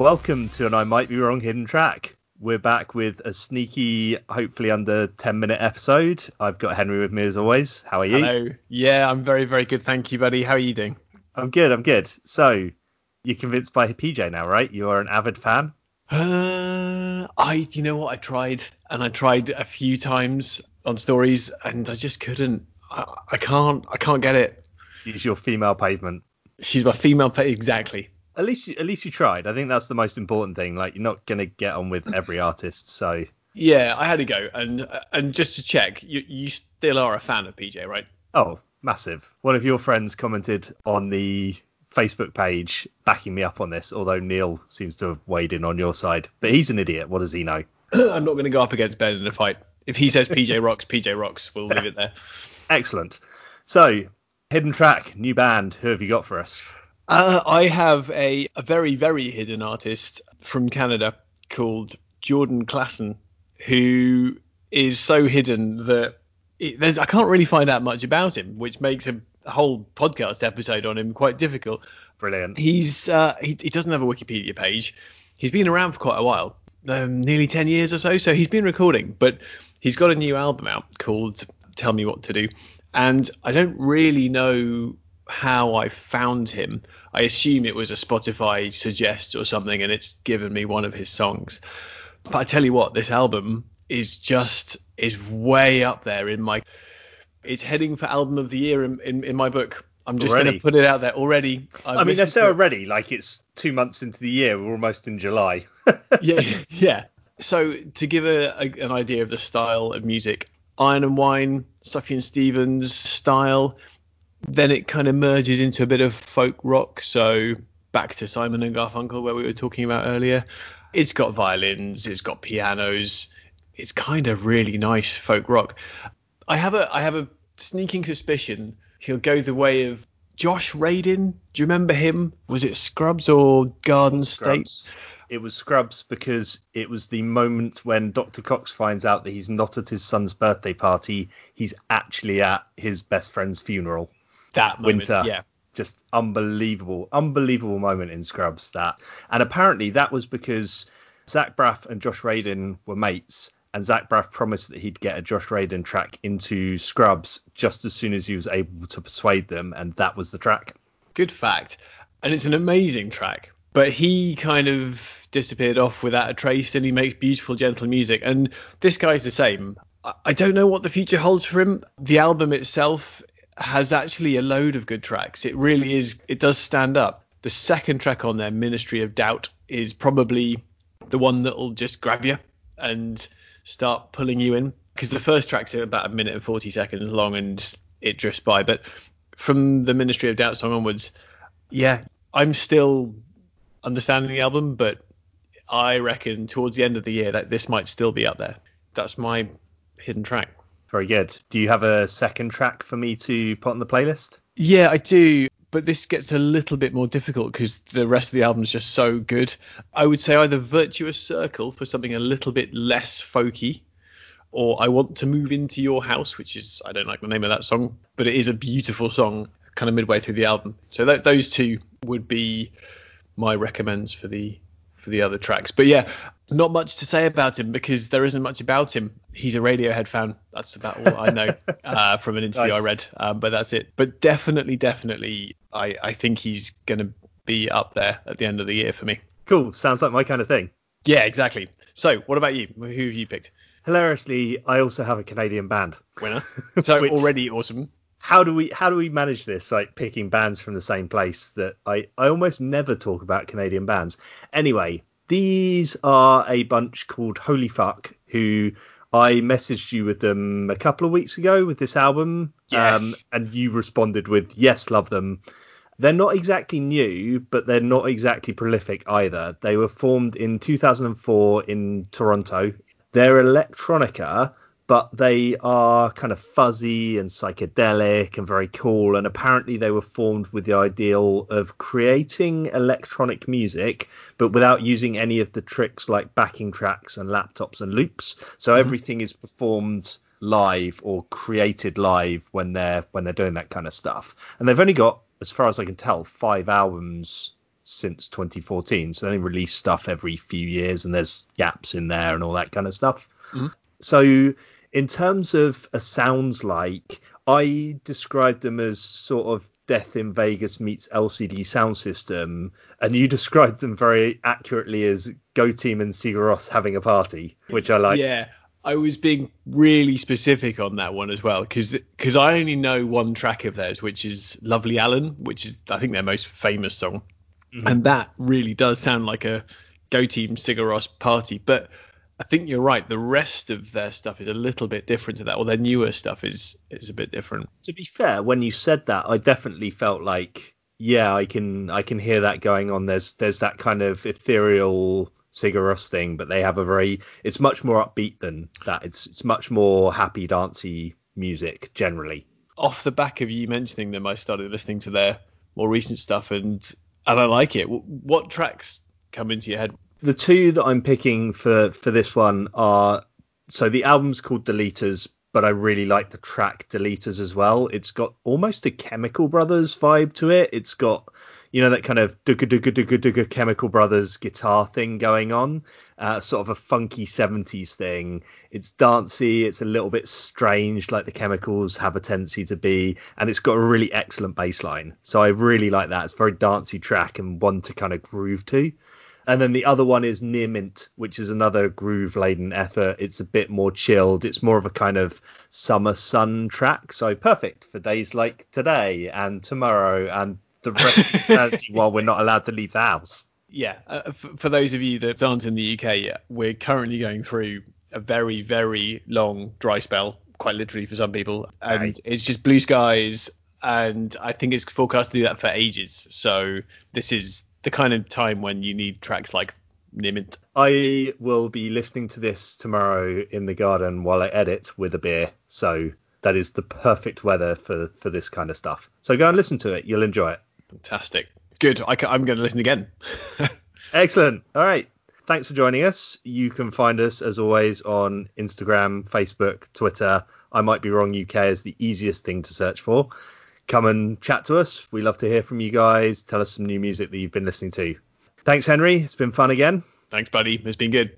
Welcome to an I Might Be Wrong hidden track. We're back with a sneaky, hopefully under 10 minute episode. I've got Henry with me as always. How are you? Hello. Yeah, I'm very, very good. Thank you, buddy. How are you doing? I'm good. I'm good. So, you're convinced by PJ now, right? You are an avid fan? Uh, I, you know what? I tried and I tried a few times on stories and I just couldn't. I, I can't. I can't get it. She's your female pavement. She's my female. Pa- exactly. At least, you, at least you tried. I think that's the most important thing. Like, you're not gonna get on with every artist, so. Yeah, I had to go and and just to check, you you still are a fan of PJ, right? Oh, massive. One of your friends commented on the Facebook page backing me up on this, although Neil seems to have weighed in on your side. But he's an idiot. What does he know? I'm not going to go up against Ben in a fight. If he says PJ rocks, PJ rocks. We'll leave it there. Excellent. So, hidden track, new band. Who have you got for us? Uh, I have a, a very, very hidden artist from Canada called Jordan Klassen, who is so hidden that it, there's I can't really find out much about him, which makes a whole podcast episode on him quite difficult. Brilliant. He's uh, he, he doesn't have a Wikipedia page. He's been around for quite a while, um, nearly 10 years or so. So he's been recording, but he's got a new album out called Tell Me What to Do. And I don't really know how I found him. I assume it was a Spotify suggest or something, and it's given me one of his songs. But I tell you what, this album is just is way up there in my. It's heading for album of the year in, in, in my book. I'm just going to put it out there already. I've I mean, they're so already. Like it's two months into the year. We're almost in July. yeah, yeah. So to give a, a, an idea of the style of music, Iron and Wine, Sufjan Stevens style, then it kind of merges into a bit of folk rock. So back to Simon and Garfunkel, where we were talking about earlier. It's got violins, it's got pianos, it's kind of really nice folk rock. I have a I have a sneaking suspicion he'll go the way of Josh Radin. Do you remember him? Was it Scrubs or Garden State? Scrubs. It was Scrubs because it was the moment when Dr. Cox finds out that he's not at his son's birthday party. He's actually at his best friend's funeral. That moment, Winter. yeah. Just unbelievable, unbelievable moment in Scrubs that. And apparently that was because Zach Braff and Josh Radin were mates. And Zach Braff promised that he'd get a Josh Radin track into Scrubs just as soon as he was able to persuade them, and that was the track. Good fact. And it's an amazing track. But he kind of disappeared off without a trace and he makes beautiful, gentle music. And this guy's the same. I- I don't know what the future holds for him. The album itself has actually a load of good tracks. It really is, it does stand up. The second track on there, Ministry of Doubt, is probably the one that'll just grab you and start pulling you in. Because the first track's about a minute and 40 seconds long and it drifts by. But from the Ministry of Doubt song onwards, yeah, I'm still understanding the album, but I reckon towards the end of the year that this might still be up there. That's my hidden track. Very good. Do you have a second track for me to put on the playlist? Yeah, I do, but this gets a little bit more difficult because the rest of the album is just so good. I would say either Virtuous Circle for something a little bit less folky, or I Want to Move Into Your House, which is, I don't like the name of that song, but it is a beautiful song kind of midway through the album. So th- those two would be my recommends for the for the other tracks. But yeah, not much to say about him because there isn't much about him. He's a Radiohead fan. That's about all I know uh, from an interview I read. Um, but that's it. But definitely, definitely, I, I think he's going to be up there at the end of the year for me. Cool. Sounds like my kind of thing. Yeah, exactly. So what about you? Who have you picked? Hilariously, I also have a Canadian band. Winner. So Which- already awesome. How do we how do we manage this? Like picking bands from the same place that I I almost never talk about Canadian bands. Anyway, these are a bunch called Holy Fuck who I messaged you with them a couple of weeks ago with this album. um, and you responded with yes, love them. They're not exactly new, but they're not exactly prolific either. They were formed in 2004 in Toronto. They're electronica, but they are kind of fuzzy and psychedelic and very cool. And apparently, they were formed with the ideal of creating electronic music, but without using any of the tricks like backing tracks and laptops and loops. So everything is performed live or created live when they're when they're doing that kind of stuff. And they've only got, as far as I can tell, five albums since 2014. So they only release stuff every few years, and there's gaps in there and all that kind of stuff. Mm-hmm. So in terms of a sounds like, I described them as sort of Death in Vegas meets LCD Sound System, and you described them very accurately as Go Team and Sigur Rós having a party, which I liked. Yeah, I was being really specific on that one as well because because I only know one track of theirs, which is Lovely Allen, which is I think their most famous song, Mhm. and that really does sound like a Go Team Sigur Rós party. But I think you're right. The rest of their stuff is a little bit different to that, or their newer stuff is is a bit different. To be fair, when you said that, I definitely felt like, yeah, I can I can hear that going on. There's there's that kind of ethereal Sigur Rós thing, but they have a very it's much more upbeat than that. It's it's much more happy dancey music generally. Off the back of you mentioning them, I started listening to their more recent stuff, and and I like it. What tracks come into your head? The two that I'm picking for for this one are so the album's called Deleters, but I really like the track Deleters as well. It's got almost a Chemical Brothers vibe to it. It's got you know that kind of dugga dugga dugga dugga Chemical Brothers guitar thing going on, uh, sort of a funky 70s thing. It's dancey, it's a little bit strange, like the Chemicals have a tendency to be, and it's got a really excellent bass line. So I really like that. It's a very dancey track and one to kind of groove to. And then the other one is Near Mint, which is another groove laden effort. It's a bit more chilled. It's more of a kind of summer sun track. So perfect for days like today and tomorrow and the rest of eternity while we're not allowed to leave the house. Yeah, uh, f- for those of you that aren't in the UK yet, we're currently going through a very, very long dry spell, quite literally for some people, and Right. it's just blue skies, and I think it's forecast to do that for ages. So this is the kind of time when you need tracks like Near Mint. I will be listening to this tomorrow in the garden while I edit with a beer. So that is the perfect weather for, for this kind of stuff. So go and listen to it. You'll enjoy it. Fantastic. Good. I am going to listen again. Excellent. All right. Thanks for joining us. You can find us as always on Instagram, Facebook, Twitter. I might be wrong. UK is the easiest thing to search for. Come and chat to us. We love to hear from you guys. Tell us some new music that you've been listening to. Thanks, Henry. It's been fun again. Thanks, buddy. It's been good.